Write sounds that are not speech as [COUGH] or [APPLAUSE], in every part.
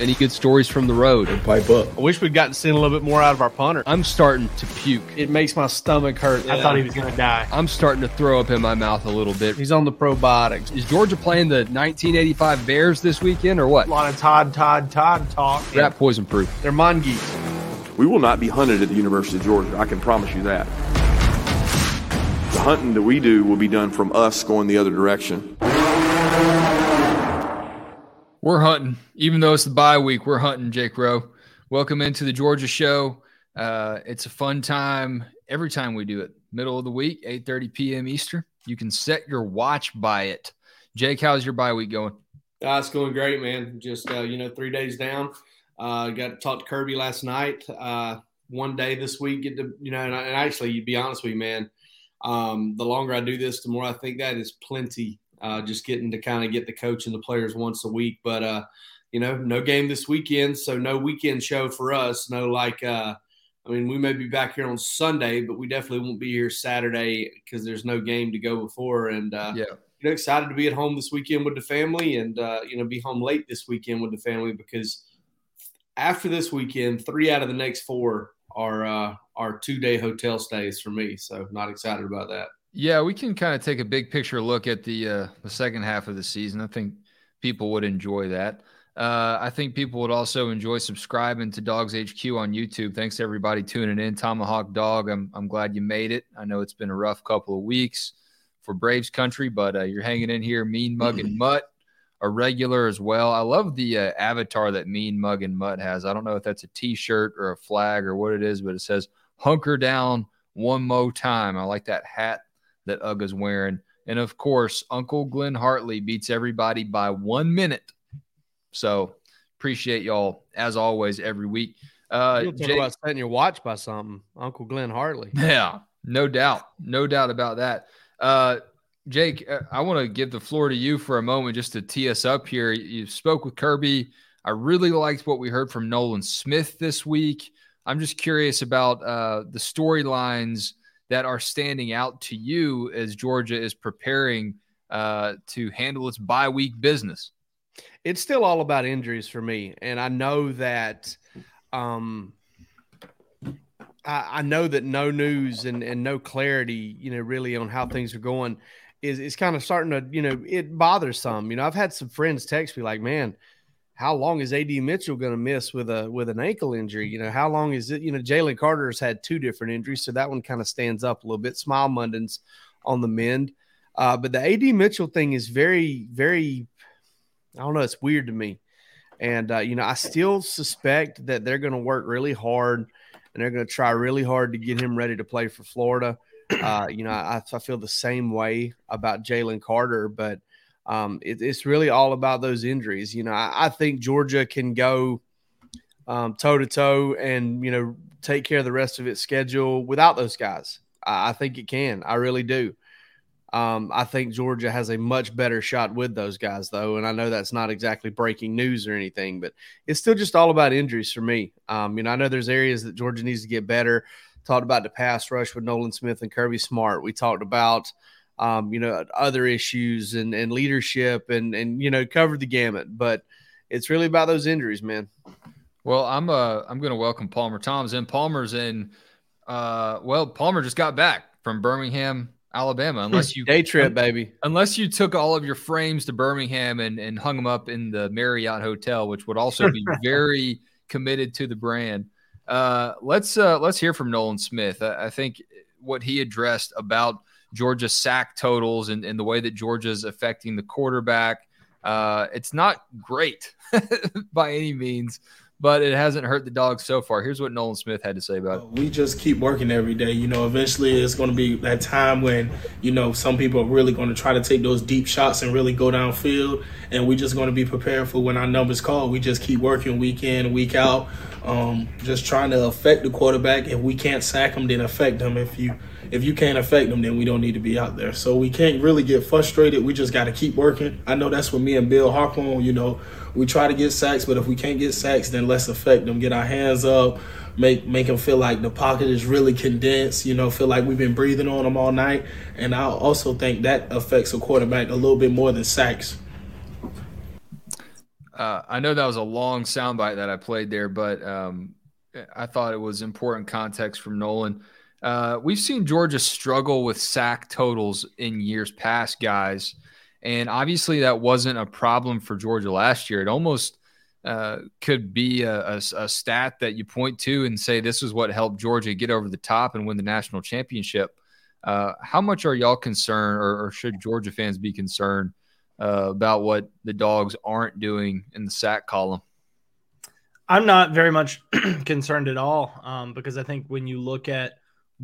Any good stories from the road? Pipe up. I wish we'd gotten seen a little bit more out of our punter. I'm starting to puke. It makes my stomach hurt. I thought he was going to die. I'm starting to throw up in my mouth a little bit. He's on the probiotics. Is Georgia playing the 1985 Bears this weekend or what? A lot of Todd, Todd, Todd talk. Rat poison proof. They're mongoose. We will not be hunted at the University of Georgia. I can promise you that. The hunting that we do will be done from us going the other direction. We're hunting, even though it's the bye week. We're hunting, Jake Rowe. Welcome into the Georgia Show. Uh, it's a fun time every time we do it. Middle of the week, 8:30 p.m. Eastern. You can set your watch by it. Jake, how's your bye week going? Uh, it's going great, man. Just uh, you know, three days down. Uh, got to talk to Kirby last night. Uh, one day this week, get to you know, and, and actually, you be honest with you, man. Um, the longer I do this, the more I think that is plenty uh, just getting to kind of get the coach and the players once a week. But uh, you know, no game this weekend, so no weekend show for us. No, like, uh, I mean, we may be back here on Sunday, but we definitely won't be here Saturday because there's no game to go before. And uh, yeah. You know, excited to be at home this weekend with the family, and uh, you know, be home late this weekend with the family because after this weekend, three out of the next four are uh, are two day hotel stays for me. So, not excited about that. Yeah, we can kind of take a big picture look at the uh, the second half of the season. I think people would enjoy that. Uh, I think people would also enjoy subscribing to DawgsHQ on YouTube. Thanks to everybody tuning in. Tomahawk Dog, I'm I'm glad you made it. I know it's been a rough couple of weeks for Braves country, but uh, you're hanging in here. Mean Mug and [LAUGHS] Mutt, a regular as well. I love the uh, avatar that Mean Mug and Mutt has. I don't know if that's a T-shirt or a flag or what it is, but it says "Hunker down one more time." I like that hat that Uga's wearing. And of course, Uncle Glenn Hartley beats everybody by one minute. So appreciate y'all as always every week. Uh, You'll talk Jake, about setting your watch by something, Uncle Glenn Hartley. Yeah, no doubt, no doubt about that. Uh, Jake, uh, I want to give the floor to you for a moment just to tee us up here. You spoke with Kirby. I really liked what we heard from Nolan Smith this week. I'm just curious about uh, the storylines that are standing out to you as Georgia is preparing uh, to handle its bye week business? It's still all about injuries for me, and I know that. Um, I, know that no news and, and no clarity, you know, really on how things are going is is kind of starting to, you know, it bothers some. You know, I've had some friends text me like, man, how long is AD Mitchell going to miss with a with an ankle injury? You know, how long is it? You know, Jalen Carter's had two different injuries, so that one kind of stands up a little bit. Smael Mondon's on the mend, uh, but the AD Mitchell thing is very, very. I don't know. It's weird to me, and uh, you know, I still suspect that they're going to work really hard, and they're going to try really hard to get him ready to play for Florida. Uh, you know, I, I feel the same way about Jalen Carter, but um, it, it's really all about those injuries. You know, I, I think Georgia can go toe to toe and you know take care of the rest of its schedule without those guys. I, I think it can. I really do. Um, I think Georgia has a much better shot with those guys, though, and I know that's not exactly breaking news or anything, but it's still just all about injuries for me. Um, you know, I know there's areas that Georgia needs to get better. Talked about the pass rush with Nolan Smith and Kirby Smart. We talked about um, you know, other issues and, and leadership and, and, you know, covered the gamut. But it's really about those injuries, man. Well, I'm uh I'm gonna welcome Palmer Thombs in. Palmer's in uh well, Palmer just got back from Birmingham, Alabama. Unless you day trip, baby. Unless you took all of your frames to Birmingham and, and hung them up in the Marriott Hotel, which would also be [LAUGHS] very committed to the brand. Uh let's uh let's hear from Nolan Smith. I, I think what he addressed about Georgia sack totals and, and the way that Georgia is affecting the quarterback. Uh, it's not great [LAUGHS] by any means, but it hasn't hurt the dogs so far. Here's what Nolan Smith had to say about it. We just keep working every day. You know, eventually it's going to be that time when, you know, some people are really going to try to take those deep shots and really go downfield. And we're just going to be prepared for when our numbers call. We just keep working week in, week out, um, just trying to affect the quarterback. If we can't sack them, then affect them. If you if you can't affect them, then we don't need to be out there. So we can't really get frustrated. We just got to keep working. I know that's what me and Beal harp on. You know, we try to get sacks, but if we can't get sacks, then let's affect them. Get our hands up, make make them feel like the pocket is really condensed. You know, feel like we've been breathing on them all night. And I also think that affects a quarterback a little bit more than sacks. Uh, I know that was a long soundbite that I played there, but um, I thought it was important context from Nolan. Uh, we've seen Georgia struggle with sack totals in years past, guys. And obviously, that wasn't a problem for Georgia last year. It almost uh, could be a, a, a, stat that you point to and say this is what helped Georgia get over the top and win the national championship. Uh, how much are y'all concerned, or, or should Georgia fans be concerned uh, about what the dogs aren't doing in the sack column? I'm not very much [CLEARS THROAT] concerned at all um, because I think when you look at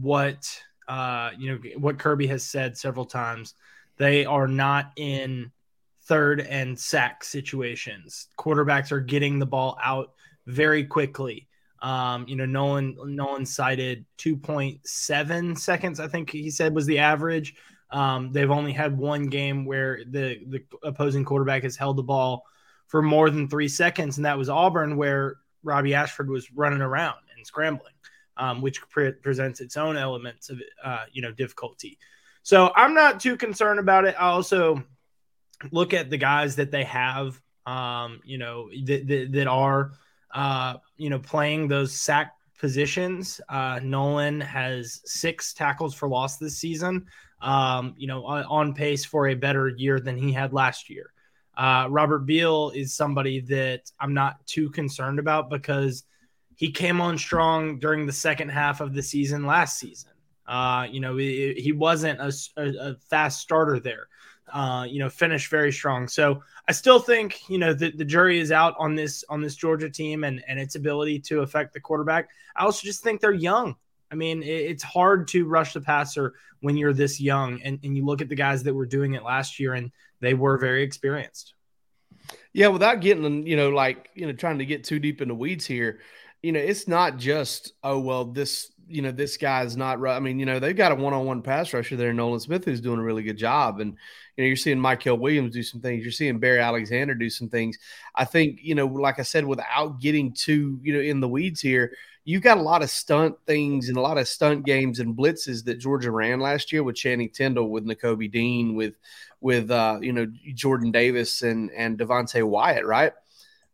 what uh, you know what Kirby has said several times, they are not in third and sack situations. Quarterbacks are getting the ball out very quickly. Um, you know, Nolan Nolan cited 2.7 seconds, I think he said was the average. Um, they've only had one game where the the opposing quarterback has held the ball for more than three seconds, and that was Auburn, where Robby Ashford was running around and scrambling, um, which pre- presents its own elements of uh, you know difficulty. So I'm not too concerned about it. I also look at the guys that they have, um, you know, that, that, that are, uh, you know, playing those sack positions. Uh, Nolan has six tackles for loss this season, um, you know, on, on, pace for a better year than he had last year. Uh, Robert Beal is somebody that I'm not too concerned about because he came on strong during the second half of the season last season. Uh, you know, he, he wasn't a, a, fast starter there. Uh, you know, finished very strong. So I still think you know the, the jury is out on this on this Georgia team and and its ability to affect the quarterback. I also just think they're young. I mean, it, it's hard to rush the passer when you're this young, and, and you look at the guys that were doing it last year, and they were very experienced. Yeah, without getting you know like you know trying to get too deep in the weeds here, you know, it's not just oh well this you know, this guy's not right. I mean, you know, they've got a one on one pass rusher there, Nolan Smith, who's doing a really good job. And, you know, you're seeing Mykel Williams do some things. You're seeing Barry Alexander do some things. I think, you know, like I said, without getting too, you know, in the weeds here, you've got a lot of stunt things and a lot of stunt games and blitzes that Georgia ran last year with Channing Tindall, with Nakobe Dean, with, with, uh, you know, Jordan Davis and, and Devonte Wyatt, right?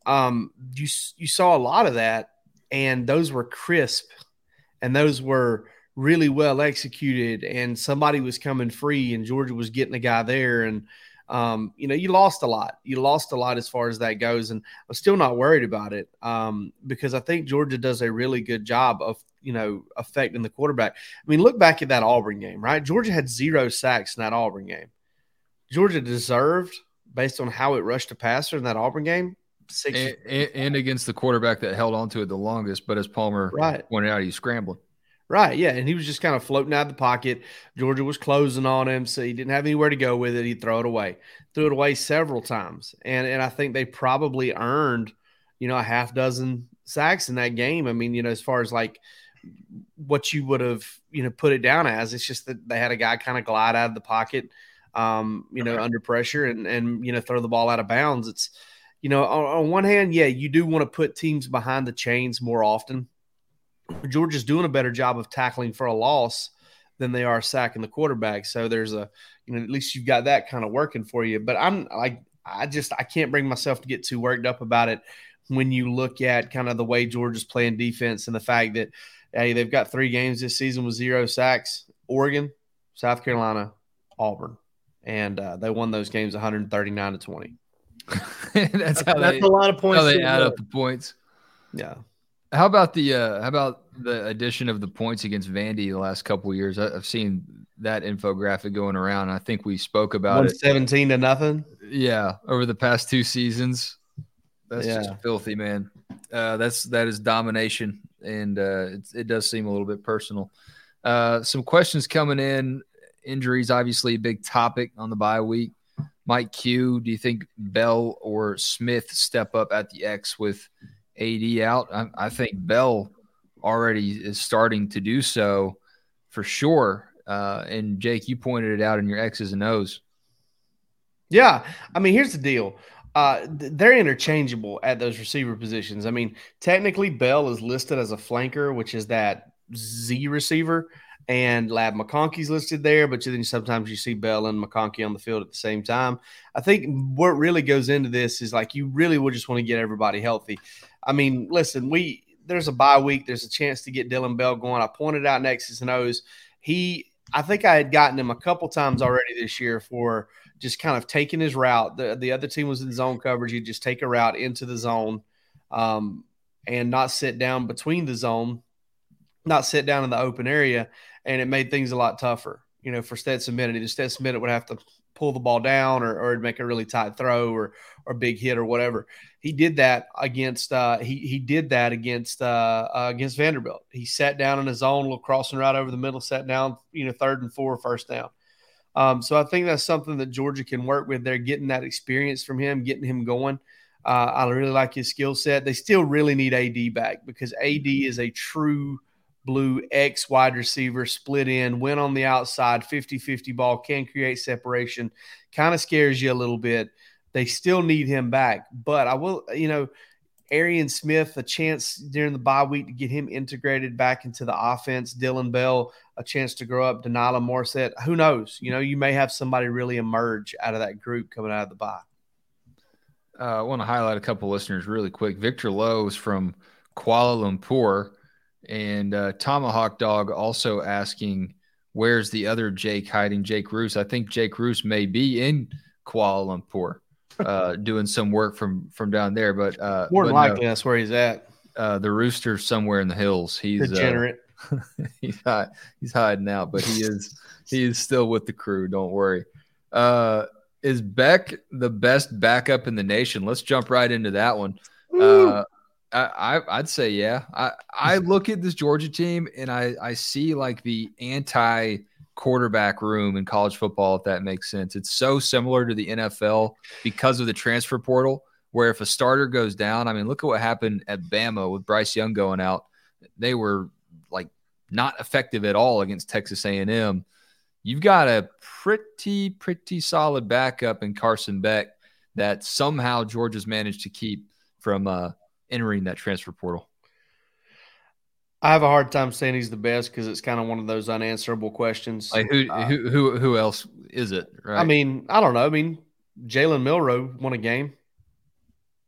Um, you, you saw a lot of that and those were crisp and those were really well executed and somebody was coming free and Georgia was getting a guy there and um, you know you lost a lot. You lost a lot as far as that goes and I'm still not worried about it um, because I think Georgia does a really good job of you know affecting the quarterback. I mean look back at that Auburn game right? Georgia had zero sacks in that Auburn game. Georgia deserved based on how it rushed a passer in that Auburn game Six and, and, against the quarterback that held on to it the longest, but as Palmer right. pointed out, he's scrambling. Right, yeah, and he was just kind of floating out of the pocket. Georgia was closing on him, so he didn't have anywhere to go with it. He'd throw it away, threw it away several times, and and I think they probably earned, you know, a half dozen sacks in that game. I mean, you know, as far as like what you would have, you know, put it down as, it's just that they had a guy kind of glide out of the pocket, um, you know, under pressure and and you know throw the ball out of bounds. It's you know, on, on one hand, yeah, you do want to put teams behind the chains more often. Georgia's doing a better job of tackling for a loss than they are sacking the quarterback. So there's a, you know, at least you've got that kind of working for you. But I'm like, I just I can't bring myself to get too worked up about it when you look at kind of the way Georgia's playing defense and the fact that hey, they've got three games this season with zero sacks: Oregon, South Carolina, Auburn, and uh, they won those games 139 to 20. [LAUGHS] that's how that's they, a lot of points. How they add up the points. Yeah. How about the uh, how about the addition of the points against Vandy the last couple years? I, have seen that infographic going around. I think we spoke about it. Seventeen to nothing. Yeah, over the past two seasons. That's yeah. just filthy, man. Uh, that's that is domination, and uh, it, it does seem a little bit personal. Uh, some questions coming in. Injuries, obviously, a big topic on the bye week. Mike Q, do you think Bell or Smith step up at the X with AD out? I, I think Bell already is starting to do so for sure. Uh, and Jake, you pointed it out in your X's and O's. Yeah, I mean, here's the deal. Uh, they're interchangeable at those receiver positions. I mean, technically, Bell is listed as a flanker, which is that Z receiver, and Ladd McConkey's listed there. But then sometimes you see Bell and McConkey on the field at the same time. I think what really goes into this is like you really would just want to get everybody healthy. I mean, listen, we there's a bye week. There's a chance to get Dillon Bell going. I pointed out and O's. He, I think I had gotten him a couple times already this year for just kind of taking his route. The, the other team was in zone coverage. He'd just take a route into the zone um, and not sit down between the zone, not sit down in the open area. And it made things a lot tougher, you know, for Stetson Bennett. The Stetson Bennett would have to pull the ball down or, or make a really tight throw or, or big hit or whatever he did that against uh, he he did that against uh, uh, against Vanderbilt. He sat down in his zone, little crossing right over the middle, sat down, you know, third and four, first down. Um, so I think that's something that Georgia can work with. They're getting that experience from him, getting him going. Uh, I really like his skill set. They still really need AD back because AD is a true blue X wide receiver, split in, went on the outside, 50 50 ball, can create separation, kind of scares you a little bit. They still need him back. But I will, you know, Arian Smith, a chance during the bye week to get him integrated back into the offense. Dillon Bell, a chance to grow up. De'Nylon Morrissette. Who knows? You know, you may have somebody really emerge out of that group coming out of the bye. Uh, I want to highlight a couple listeners really quick. Victor Lowe is from Kuala Lumpur, and uh, Tomahawk Dog also asking, "Where's the other Jake hiding?" Jake Reuse. I think Jake Reuse may be in Kuala Lumpur uh, [LAUGHS] doing some work from from down there. But uh, more than likely, no, that's where he's at. Uh, the rooster somewhere in the hills. He's uh, degenerate. Uh, [LAUGHS] he's hide, he's hiding out, but he is he is still with the crew. Don't worry. Uh, is Beck the best backup in the nation? Let's jump right into that one. Uh, I, I would say yeah. I I [LAUGHS] look at this Georgia team and I I see like the anti quarterback room in college football, if that makes sense. It's so similar to the NFL because of the transfer portal, where if a starter goes down, I mean, look at what happened at Bama with Bryce Young going out. They were like not effective at all against Texas A&M. You've got a pretty, pretty solid backup in Carson Beck that somehow Georgia's managed to keep from uh, entering that transfer portal. I have a hard time saying he's the best because it's kind of one of those unanswerable questions. Like who uh, who who who else is it? Right? I mean, I don't know. I mean, Jalen Milroe won a game.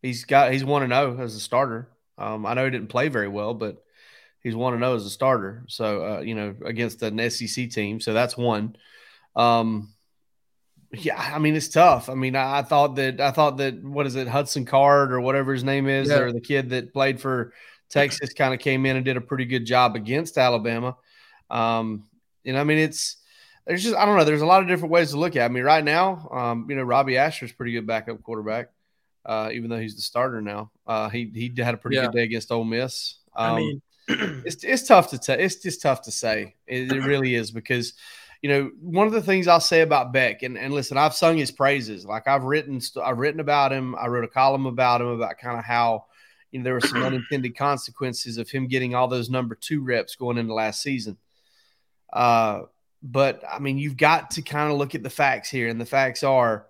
He's got he's one to zero as a starter. Um, I know he didn't play very well, but he's one to zero as a starter. So uh, you know, against an SEC team, so that's one. Um, yeah, I mean it's tough. I mean, I, I, thought that I thought that what is it, Hudson Card or whatever his name is, yeah. or the kid that played for Texas kind of came in and did a pretty good job against Alabama. Um, you know, I mean, it's there's just I don't know. There's a lot of different ways to look at. It. I mean, right now, um, you know, Robby Ashford's pretty good backup quarterback, uh, even though he's the starter now. Uh, he he had a pretty yeah. good day against Ole Miss. Um, I mean, [CLEARS THROAT] it's it's tough to tell. It's just tough to say. It, it really is because you know, one of the things I'll say about Beck, and, and listen, I've sung his praises. Like I've written, I've written about him. I wrote a column about him about kind of how you know, there were some [CLEARS THROAT] unintended consequences of him getting all those number two reps going into last season. Uh, but I mean, you've got to kind of look at the facts here, and the facts are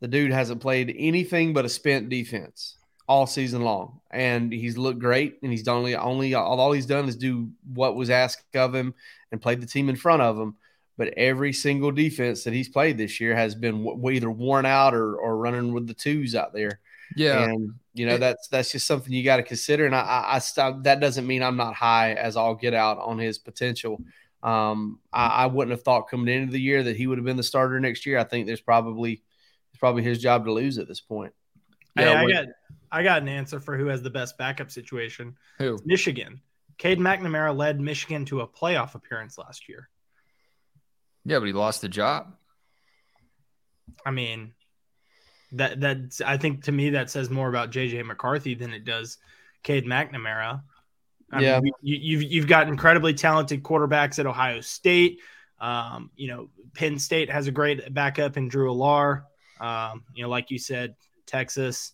the dude hasn't played anything but a spent defense all season long, and he's looked great, and he's only only all he's done is do what was asked of him and played the team in front of him. But every single defense that he's played this year has been w- either worn out or, or running with the twos out there. Yeah, and you know that's that's just something you got to consider. And I, I, I, that doesn't mean I'm not high as I'll get out on his potential. Um, I, I, wouldn't have thought coming into the year that he would have been the starter next year. I think there's probably it's probably his job to lose at this point. Yeah, hey, I got I got an answer for who has the best backup situation. Who? Michigan. Cade McNamara led Michigan to a playoff appearance last year. Yeah, but he lost the job. I mean, that that I think to me that says more about JJ McCarthy than it does Cade McNamara. I yeah, mean, you, you've you've got incredibly talented quarterbacks at Ohio State. Um, you know, Penn State has a great backup in Drew Allar. Um, you know, like you said, Texas,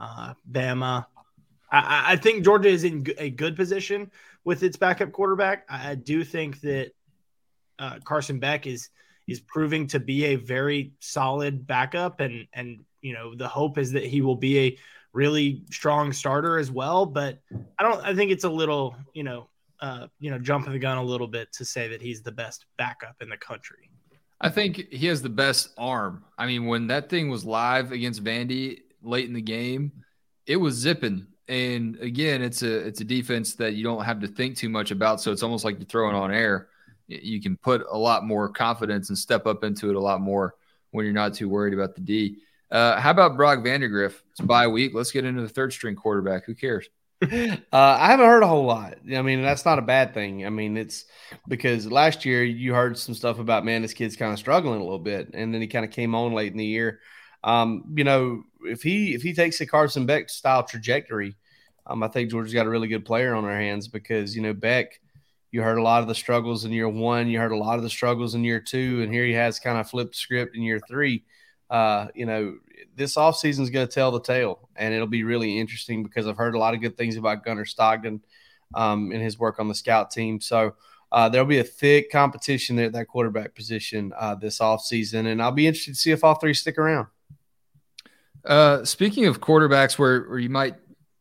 uh, Bama. I, I, think Georgia is in a good position with its backup quarterback. I, do think that uh, Carson Beck is is proving to be a very solid backup, and and you know the hope is that he will be a really strong starter as well. But I don't. I think it's a little, you know, uh, you know, jumping the gun a little bit to say that he's the best backup in the country. I think he has the best arm. I mean, when that thing was live against Vandy late in the game, it was zipping. And again, it's a it's a defense that you don't have to think too much about. So it's almost like you're throwing on air. You can put a lot more confidence and step up into it a lot more when you're not too worried about the D. Uh, how about Brock Vandagriff? It's bye week. Let's get into the third string quarterback. Who cares? [LAUGHS] Uh, I haven't heard a whole lot. I mean, that's not a bad thing. I mean, it's because last year you heard some stuff about man, this kid's kind of struggling a little bit, and then he kind of came on late in the year. Um, you know, if he if he takes a Carson Beck style trajectory, um, I think Georgia's got a really good player on our hands because you know Beck. You heard a lot of the struggles in year one. You heard a lot of the struggles in year two, and here he has kind of flipped script in year three uh, you know, this offseason is going to tell the tale, and it'll be really interesting because I've heard a lot of good things about Gunnar Stockton um, and his work on the scout team. So uh, there'll be a thick competition there at that quarterback position uh, this offseason, and I'll be interested to see if all three stick around. Uh, speaking of quarterbacks, where, where you might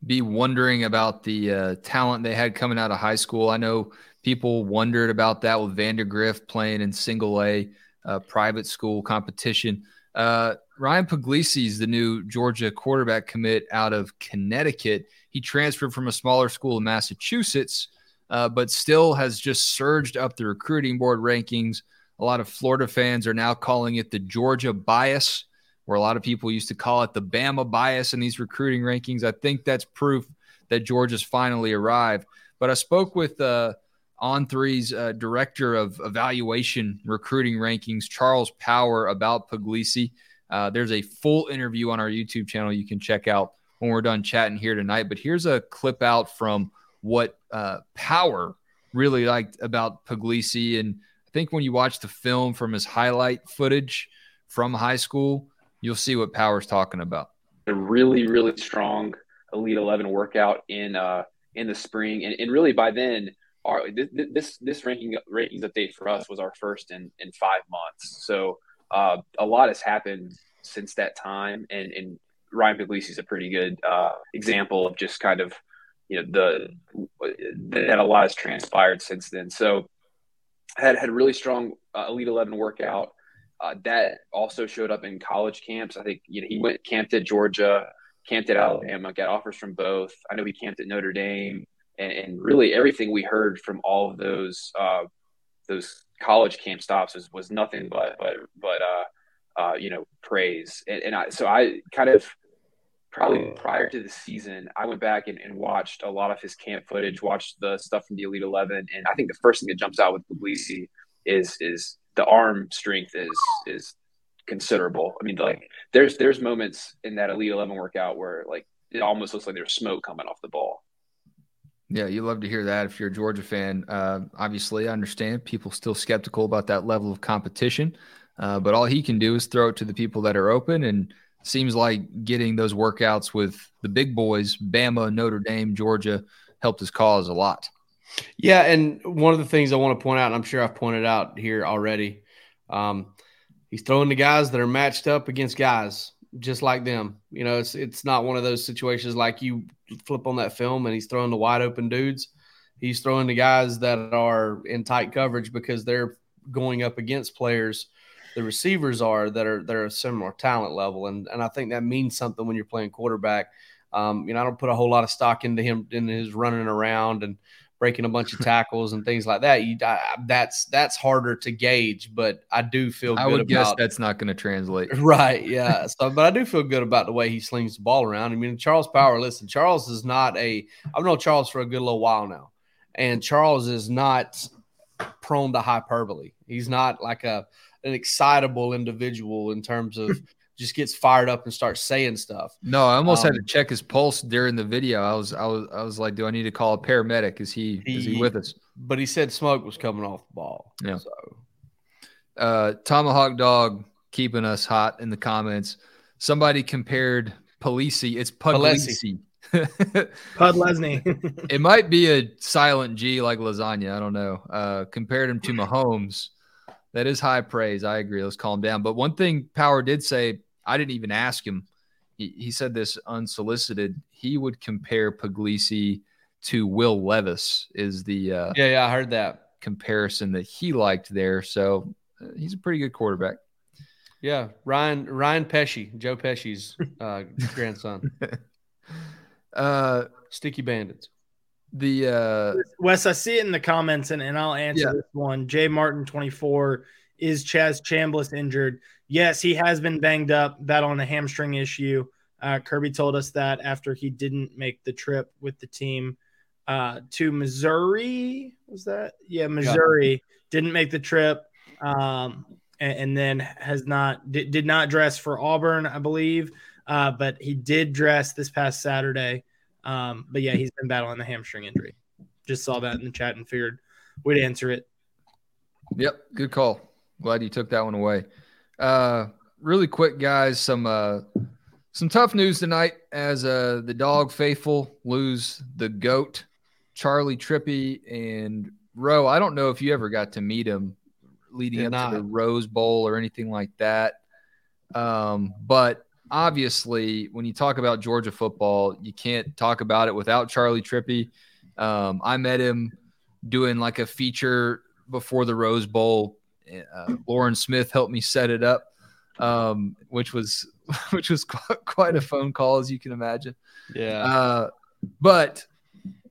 be wondering about the uh, talent they had coming out of high school, I know people wondered about that with Vandagriff playing in single A uh, private school competition. Uh, Ryan Puglisi is the new Georgia quarterback commit out of Connecticut. He transferred from a smaller school in Massachusetts, uh, but still has just surged up the recruiting board rankings. A lot of Florida fans are now calling it the Georgia bias, where a lot of people used to call it the Bama bias in these recruiting rankings. I think that's proof that Georgia's finally arrived. But I spoke with uh, on three's uh, director of evaluation recruiting rankings, Charles Power, about Puglisi. Uh, there's a full interview on our YouTube channel you can check out when we're done chatting here tonight. But here's a clip out from what uh, Power really liked about Puglisi. And I think when you watch the film from his highlight footage from high school, you'll see what Power's talking about. A really, really strong Elite 11 workout in uh, in the spring. And, and really by then, our this this ranking rankings update for us was our first in in five months. So uh, a lot has happened since that time, and and Ryan Puglisi is a pretty good uh, example of just kind of you know the that a lot has transpired since then. So had had really strong uh, Elite Eleven workout. Uh, that also showed up in college camps. I think you know he went camped at Georgia, camped at Alabama, got offers from both. I know he camped at Notre Dame and, and really everything we heard from all of those uh, those college camp stops was, was nothing but but but uh, uh, you know praise. And, and I so I kind of probably prior to the season I went back and, and, watched a lot of his camp footage watched the stuff from the Elite Eleven. And I think the first thing that jumps out with Puglisi is is the arm strength is is considerable. I mean like there's there's moments in that Elite Eleven workout where like it almost looks like there's smoke coming off the ball yeah, you love to hear that if you're a Georgia fan. Uh, obviously, I understand people still skeptical about that level of competition, uh, but all he can do is throw it to the people that are open. And seems like getting those workouts with the big boys, Bama, Notre Dame, Georgia, helped his cause a lot. Yeah, and one of the things I want to point out, and I'm sure I've pointed out here already, um, he's throwing the guys that are matched up against guys just like them. You know, it's it's not one of those situations like you flip on that film and he's throwing the wide open dudes. He's throwing the guys that are in tight coverage because they're going up against players the receivers are that are they're a similar talent level and and I think that means something when you're playing quarterback. Um, you know, I don't put a whole lot of stock into him in his running around and breaking a bunch of tackles and things like that. You that's that's harder to gauge, but I do feel. I would guess that's not going to translate. [LAUGHS] Right? Yeah. so, but I do feel good about the way he slings the ball around. I mean, Charles Power. Listen, Charles is not a. I've known Charles for a good little while now, and Charles is not prone to hyperbole. He's not like a an excitable individual in terms of [LAUGHS] hmm. Just gets fired up and starts saying stuff. No, I almost Um, had to check his pulse during the video. I was I was I was like, do I need to call a paramedic? Is he, is he He- with us? But he said smoke was coming off the ball. Yeah. So uh, Tomahawk Dog keeping us hot in the comments. Somebody compared Palisi. It's Puglisi. [LAUGHS] Pud Lesney. it might be a silent G like lasagna. I don't know. Uh, compared him to Mahomes. That is high praise. I agree. Let's calm down. But one thing Power did say, I didn't even ask him. He, he said this unsolicited. He would compare Puglisi to Will Levis. Is the uh, yeah, yeah, I heard that. comparison that he liked there. So uh, he's a pretty good quarterback. Yeah, Ryan Ryan Pesci, Joe Pesci's uh, [LAUGHS] grandson, Uh, Sticky Bandits. the uh, Wes, I see it in the comments, and, and I'll answer Yeah. this one. Jay Martin, 24. Is Chaz Chambliss injured? Yes, he has been banged up, battling a hamstring issue. Uh, Kirby told us that after he didn't make the trip with the team uh, to Missouri. Was that? Yeah, Missouri. Didn't make the trip. Um, and, and then has not did, did not dress for Auburn, I believe. Uh, but he did dress this past Saturday. Um, but yeah, he's been battling the hamstring injury. Just saw that in the chat and figured we'd answer it. Yep, good call. Glad you took that one away. Uh, really quick, guys. Some uh, some tough news tonight as uh, the dog faithful lose the goat, Charley Trippi and Rowe. I don't know if you ever got to meet him leading Did up to the. Rose Bowl or anything like that. Um, but obviously, when you talk about Georgia football, you can't talk about it without Charley Trippi. Um, I met him doing like a feature before the Rose Bowl. Uh, Loran Smith helped me set it up, um, which was [LAUGHS] which was [LAUGHS] quite a phone call, as you can imagine. Yeah, Uh, but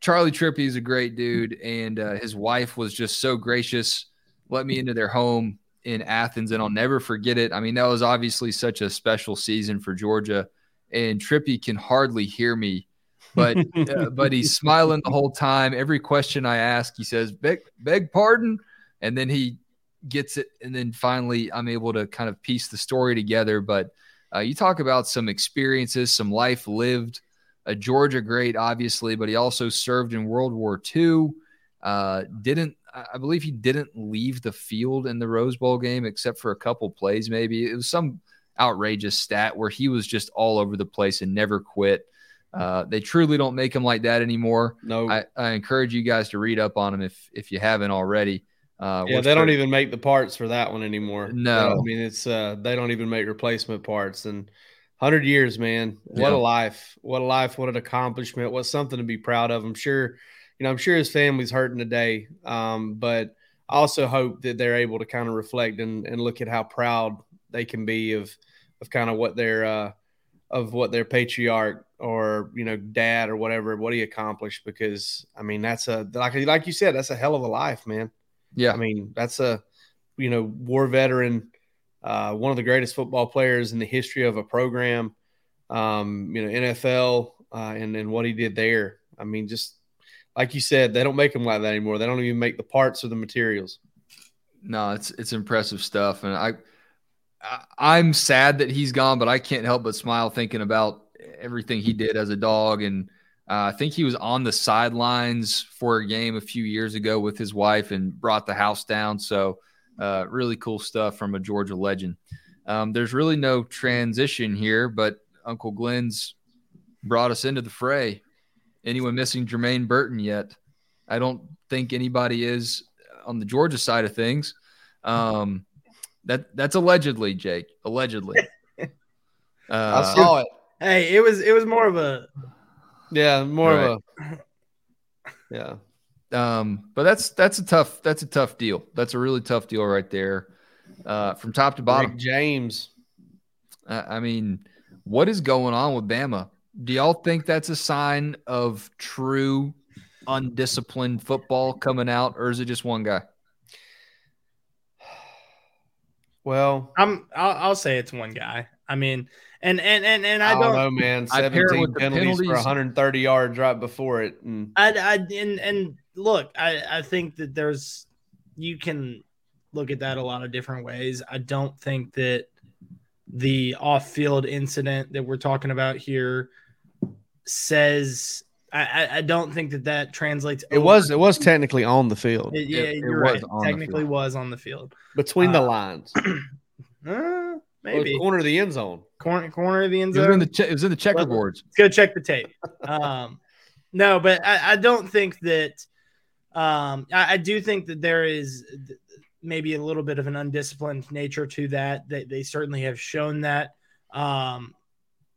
Charley Trippi is a great dude, and uh, his wife was just so gracious, let me into their home in Athens, and I'll never forget it. I mean, that was obviously such a special season for Georgia, and Trippi can hardly hear me, but uh, [LAUGHS] but he's smiling the whole time. Every question I ask, he says, "Beg, beg pardon," and then he gets it, and then finally, I'm able to kind of piece the story together. But uh, you talk about some experiences, some life lived a Georgia great, obviously, but he also served in World War II. Uh, didn't I believe he didn't leave the field in the Rose Bowl game except for a couple plays, maybe. It was some outrageous stat where he was just all over the place and never quit. Uh, they truly don't make him like that anymore. no, I, I encourage you guys to read up on him if if you haven't already. Uh, yeah, they don't even make the parts for that one anymore. No. I mean it's uh, they don't even make replacement parts. And hundred years, man, what Yeah. a life! What a life! What an accomplishment! What something to be proud of. I'm sure, you know, I'm sure his family's hurting today. Um, but I also hope that they're able to kind of reflect and, and look at how proud they can be of of kind of what their uh, of what their patriarch or you know dad or whatever what he accomplished because I mean that's a like like you said that's a hell of a life, man. Yeah, I mean, that's a you know war veteran, uh, one of the greatest football players in the history of a program. Um, you know, NFL uh, and and what he did there. I mean, just like you said, they don't make them like that anymore. They don't even make the parts or the materials. no, it's it's impressive stuff, and I, I I'm sad that he's gone, but I can't help but smile thinking about everything he did as a dog, and uh, I think he was on the sidelines for a game a few years ago with his wife and brought the house down. So, uh, really cool stuff from a Georgia legend. Um, there's really no transition here, but Uncle Glenn's brought us into the fray. Anyone missing Jermaine Burton yet? I don't think anybody is on the Georgia side of things. Um, that that's allegedly, Jake. Allegedly. [LAUGHS] I Uh, saw it. Hey, it was it was more of a Yeah, more Right. of a [COUGHS] yeah. um, but that's that's a tough that's a tough deal. That's a really tough deal right there. Uh, from top to bottom. Rick James. I I mean, what is going on with Bama? Do y'all think that's a sign of true undisciplined football coming out, or is it just one guy? Well, I'm I'll, I'll say it's one guy. I mean, and and and and I, I, don't, know, man. I pair it 17 with the penalties, for 130 yards right before it. And I, I and and look, I I think that there's you can look at that a lot of different ways. I don't think that the off-field incident that we're talking about here says I, I don't think that that translates. It was it was technically on the field. It, yeah, It- it you're was right. on Technically, was on the field. between the Uh, lines, [CLEARS THROAT] Uh, maybe corner of the end zone. corner corner of the end zone. It was zone. in the che- it was in the checkerboards. Let's go check the tape. Um, [LAUGHS] no, but I, I don't think that. Um, I, I do think that there is maybe a little bit of an undisciplined nature to that. They, they certainly have shown that. Um,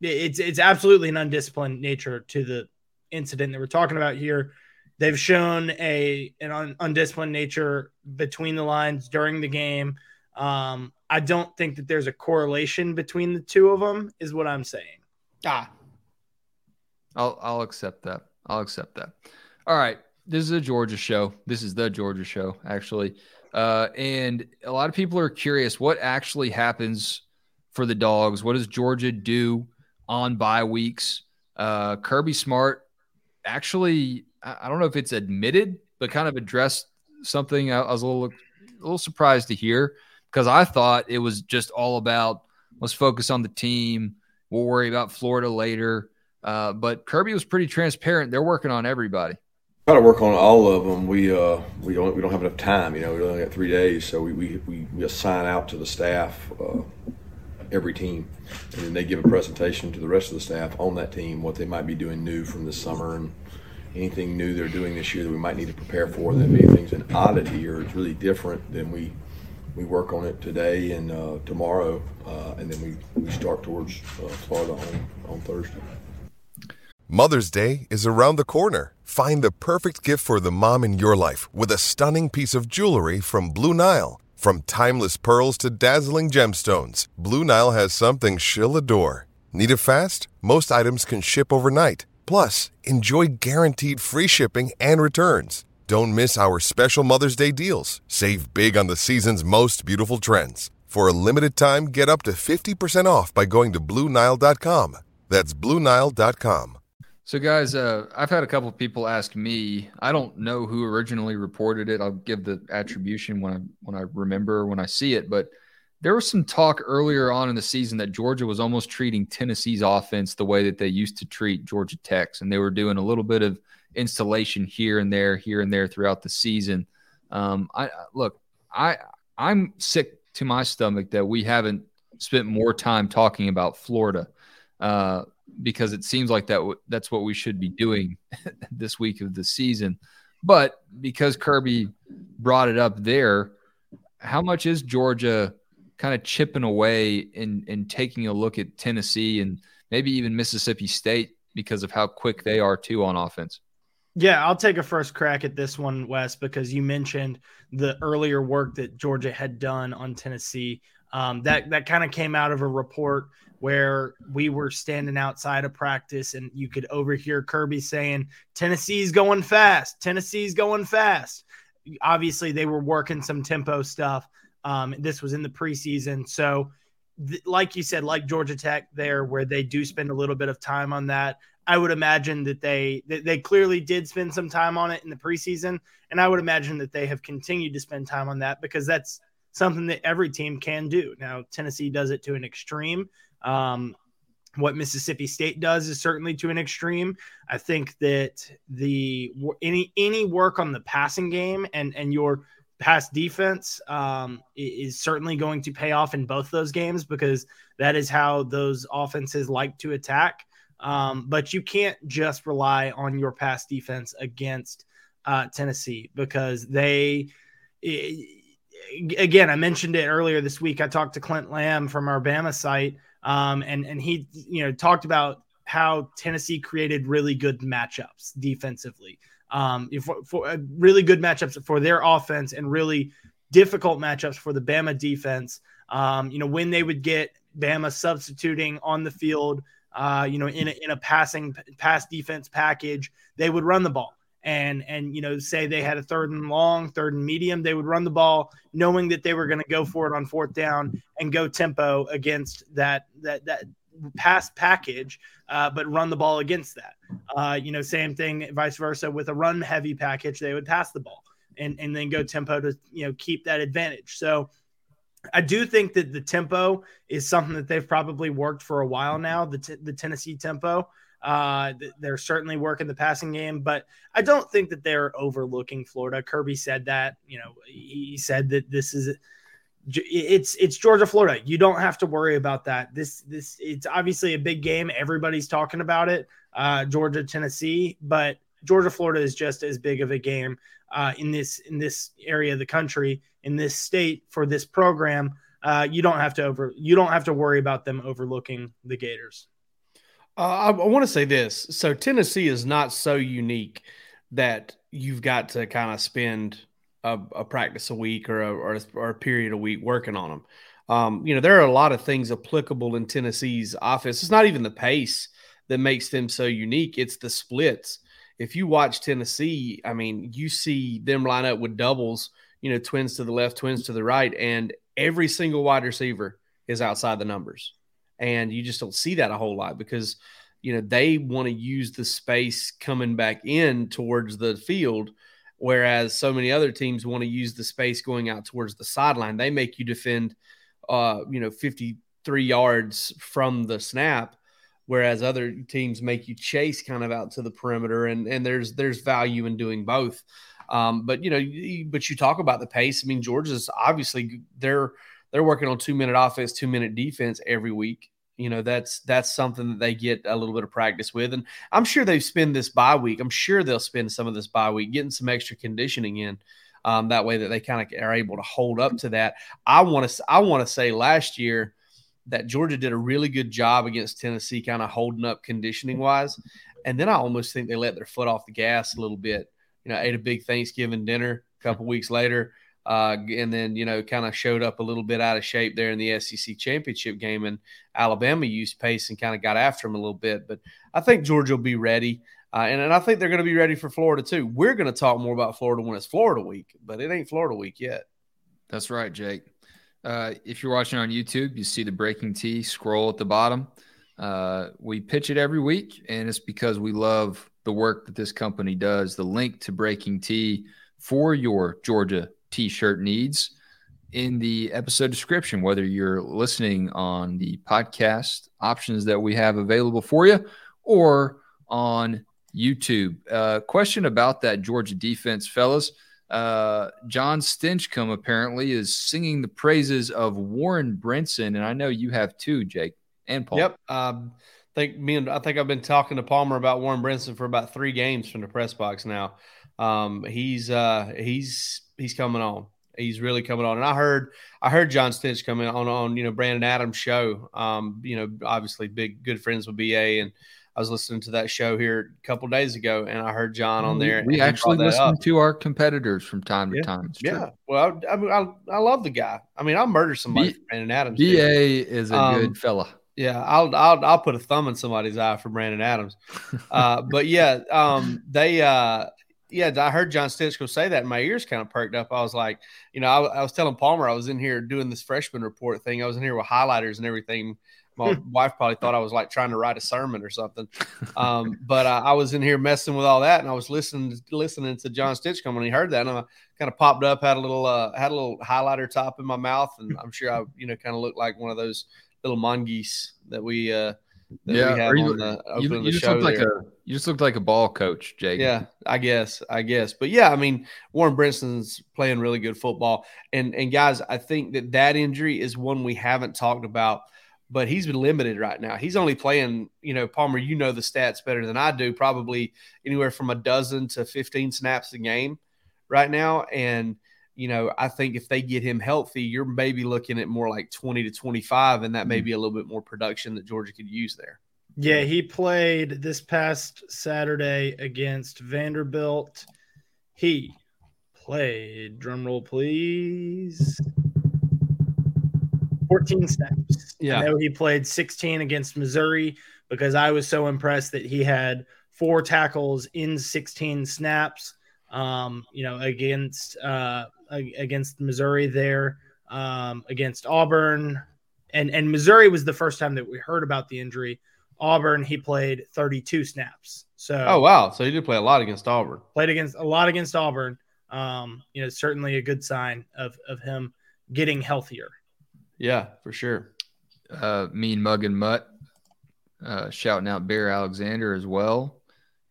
it- it's it's absolutely an undisciplined nature to the incident that we're talking about here. They've shown a an un, undisciplined nature between the lines during the game. Um, I don't think that there's a correlation between the two of them. Is what I'm saying. Ah, I'll I'll accept that. I'll accept that. All right. This is a Georgia show. This is the Georgia show, actually. Uh, and a lot of people are curious what actually happens for the dogs. What does Georgia do on bye weeks? Uh, Kirby Smart actually, I I don't know if it's admitted, but kind of addressed something I, I was a little a little surprised to hear because I thought it was just all about let's focus on the team. We'll worry about Florida later. Uh, but Kirby was pretty transparent. They're working on everybody. Try to work on all of them. We uh, we don't we don't have enough time. You know, we only got three days, so we we, we, we assign out to the staff uh, every team, and then they give a presentation to the rest of the staff on that team what they might be doing new from this summer and anything new they're doing this year that we might need to prepare for. That maybe things an oddity or it's really different, than we we work on it today and uh, tomorrow, uh, and then we, we start towards uh, Florida on on Thursday. Mother's Day is around the corner. Find the perfect gift for the mom in your life with a stunning piece of jewelry from Blue Nile. From timeless pearls to dazzling gemstones, Blue Nile has something she'll adore. Need it fast? Most items can ship overnight. Plus, enjoy guaranteed free shipping and returns. Don't miss our special Mother's Day deals. Save big on the season's most beautiful trends. For a limited time, get up to 50% off by going to BlueNile.com. That's BlueNile.com. So, guys, uh, I've had a couple people ask me. I don't know who originally reported it. I'll give the attribution when I when I remember when I see it. But there was some talk earlier on in the season that Georgia was almost treating Tennessee's offense the way that they used to treat Georgia Tech's, and they were doing a little bit of installation here and there, here and there throughout the season. Um, I look, I I'm sick to my stomach that we haven't spent more time talking about Florida. Uh, because it seems like that w- that's what we should be doing [LAUGHS] this week of the season. But because Kirby brought it up there, how much is Georgia kind of chipping away and and taking a look at Tennessee and maybe even Mississippi State because of how quick they are too on offense? Yeah, I'll take a first crack at this one, Wes, because you mentioned the earlier work that Georgia had done on Tennessee. Um, that that kind of came out of a report where we were standing outside of practice and you could overhear Kirby saying, Tennessee's going fast. Tennessee's going fast. Obviously, they were working some tempo stuff. Um, this was in the preseason. So, like you said, like Georgia Tech, there where they do spend a little bit of time on that. I would imagine that they that they clearly did spend some time on it in the preseason, and I would imagine that they have continued to spend time on that because that's something that every team can do. Now, Tennessee does it to an extreme. Um, what Mississippi State does is certainly to an extreme. I think that the any any work on the passing game and and your pass defense um, is certainly going to pay off in both those games because that is how those offenses like to attack. Um, but you can't just rely on your pass defense against uh, Tennessee because they. again, I mentioned it earlier this week. I talked to Clint Lamb from our Bama site, um, and and he you know talked about how Tennessee created really good matchups defensively, um, for, for uh, really good matchups for their offense and really difficult matchups for the Bama defense. Um, you know when they would get Bama substituting on the field, uh, you know in a, in a passing pass defense package, they would run the ball. And and you know say they had a third and long third and medium they would run the ball knowing that they were going to go for it on fourth down and go tempo against that that that pass package uh, but run the ball against that. Uh, you know same thing vice versa with a run heavy package they would pass the ball and and then go tempo to you know keep that advantage. So I do think that the tempo is something that they've probably worked for a while now. The t- the Tennessee tempo. Uh, they're certainly working the passing game, but I don't think that they're overlooking Florida. Kirby said that. You know, he said that this is it's it's Georgia Florida. You don't have to worry about that. This this it's obviously a big game. Everybody's talking about it. Uh, Georgia Tennessee, but Georgia Florida is just as big of a game uh, in this in this area of the country in this state for this program. Uh, you don't have to over you don't have to worry about them overlooking the Gators. Uh, I, I want to say this. So Tennessee is not so unique that you've got to kind of spend a, a practice a week or a, or a, or, a, period a week working on them. Um, you know, there are a lot of things applicable in Tennessee's office. It's not even the pace that makes them so unique, it's the splits. If you watch Tennessee, I mean, you see them line up with doubles, you know, twins to the left, twins to the right, and every single wide receiver is outside the numbers. And you just don't see that a whole lot because, you know, they want to use the space coming back in towards the field Whereas so many other teams want to use the space going out towards the sideline. They make you defend, uh, you know, 53 yards from the snap, whereas other teams make you chase kind of out to the perimeter. And and there's there's value in doing both. Um, but you know, but you talk about the pace. I mean, Georgia's obviously they're they're working on two minute offense, two minute defense every week you know that's that's something that they get a little bit of practice with and i'm sure they spend this bye week i'm sure they'll spend some of this bye week getting some extra conditioning in um, that way that they kind of are able to hold up to that i want to i want to say last year that georgia did a really good job against tennessee kind of holding up conditioning wise and then i almost think they let their foot off the gas a little bit you know ate a big thanksgiving dinner a couple weeks later uh, and then you know kind of showed up a little bit out of shape there in the SEC championship game, and Alabama used pace and kind of got after them a little bit. But I think Georgia will be ready, uh, and, and I think they're going to be ready for Florida too. We're going to talk more about Florida when it's Florida week, but it ain't Florida week yet. That's right, Jake. Uh, if you're watching on YouTube, you see the BreakingT scroll at the bottom. Uh, we pitch it every week, and it's because we love the work that this company does. The link to BreakingT for your Georgia t shirt needs in the episode description, whether you're listening on the podcast options that we have available for you or on YouTube. Uh, question about that Georgia defense, fellas. Uh, Jon Stinchcomb apparently is singing the praises of Warren Brinson, and I know you have too, Jake and Paul. Yep. Um, I think me and I think I've been talking to Palmer about Warren Brinson for about three games from the press box now. Um, he's uh, he's he's coming on. He's really coming on. And I heard I heard John Stinch coming on on you know Brandon Adams show. Um, you know, obviously big good friends with BA and I was listening to that show here a couple days ago, and I heard John on there. We, we actually listen to our competitors from time to yeah. time. It's yeah, true. well, I, I, mean, I, I love the guy. I mean, I'll murder somebody B- for Brandon Adams. BA is a um, good fella. Yeah, I'll I'll I'll put a thumb in somebody's eye for Brandon Adams. Uh, [LAUGHS] but yeah, um, they uh, yeah, I heard Jon Stinchcomb say that, and my ears kind of perked up. I was like, you know, I, I, was telling Palmer I was in here doing this freshman report thing. I was in here with highlighters and everything. My wife probably thought I was like trying to write a sermon or something. Um, [LAUGHS] but uh, I was in here messing with all that, and I was listening listening to Jon Stinchcomb when he heard that, and I kind of popped up, had a little uh, had a little highlighter top in my mouth, and I'm sure I you know kind of looked like one of those little mongoose that we uh, yeah, you, the, you, you just looked like a you just looked like a ball coach, Jake. Yeah, I guess, I guess, but yeah, I mean, Warren Brinson's playing really good football, and and guys, I think that that injury is one we haven't talked about, but he's been limited right now. He's only playing, you know, Palmer, you know the stats better than I do, probably anywhere from a dozen to fifteen snaps a game right now, and you know, I think if they get him healthy, you're maybe looking at more like 20 to 25, and that may mm-hmm. be a little bit more production that Georgia could use there. Yeah, he played this past Saturday against Vanderbilt. He played, drumroll please, 14 snaps. Yeah. I know he played 16 against Missouri because I was so impressed that he had four tackles in 16 snaps. Um, you know, against uh, against Missouri there, um, against Auburn, and and Missouri was the first time that we heard about the injury. Auburn, he played 32 snaps. So oh wow, so he did play a lot against Auburn. Played against a lot against Auburn. Um, you know, certainly a good sign of of him getting healthier. Yeah, for sure. Uh, mean Mug and Mutt uh, shouting out Bear Alexander as well.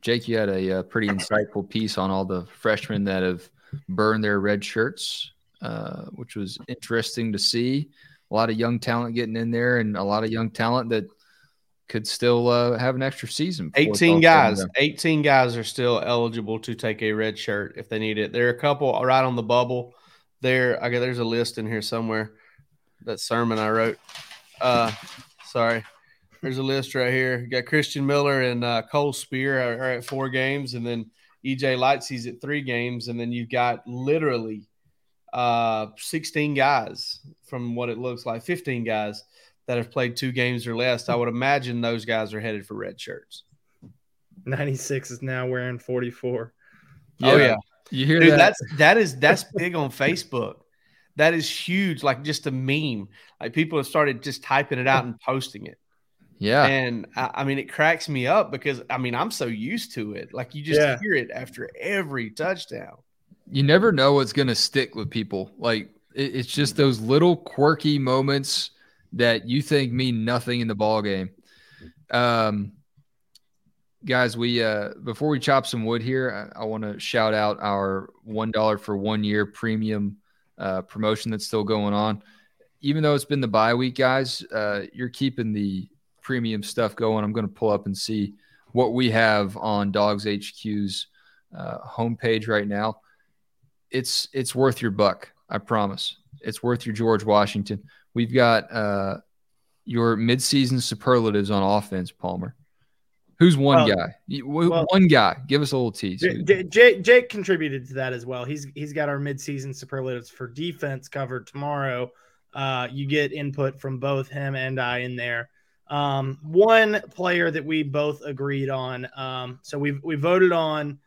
Jake, you had a, a, uh, pretty insightful piece on all the freshmen that have burned their red shirts, uh, which was interesting to see. A lot of young talent getting in there, and a lot of young talent that could still uh, have an extra season. 18 guys, 18 guys are still eligible to take a red shirt if they need it. There are a couple right on the bubble. There, I guess there's a list in here somewhere. That sermon I wrote. Uh, sorry, there's a list right here. You got Christian Miller and uh, Cole Speer are, are, at four games, and then EJ Lightsey's at three games, and then you've got literally uh, 16 guys from what it looks like, 15 guys that have played two games or less. I would imagine those guys are headed for red shirts. 96 is now wearing 44. Yeah. Oh yeah, you hear Dude, that? That's that is that's big on Facebook. That is huge, like just a meme. Like people have started just typing it out and posting it. Yeah. And I, I, mean, it cracks me up because I mean, I'm so used to it. Like you just yeah. hear it after every touchdown. You never know what's going to stick with people. Like it, it's just those little quirky moments that you think mean nothing in the ball game. Um, guys, we uh, before we chop some wood here, I, I want to shout out our one dollar for one year premium uh, promotion that's still going on. Even though it's been the bye week, guys, uh, you're keeping the premium stuff going. I'm going to pull up and see what we have on DawgsHQ's uh, homepage right now. It's it's worth your buck. I promise. It's worth your George Washington. We've got uh, your midseason superlatives on offense, Palmer. Who's one well, guy? Well, one guy. Give us a little tease. Jake, Jake contributed to that as well. He's he's got our midseason superlatives for defense covered tomorrow. Uh, you get input from both him and I in there. Um, one player that we both agreed on. Um, so we we voted on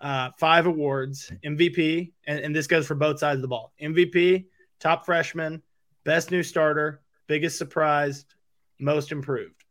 uh, five awards: MVP, and, and this goes for both sides of the ball. MVP, top freshman, best new starter, biggest surprise, most improved.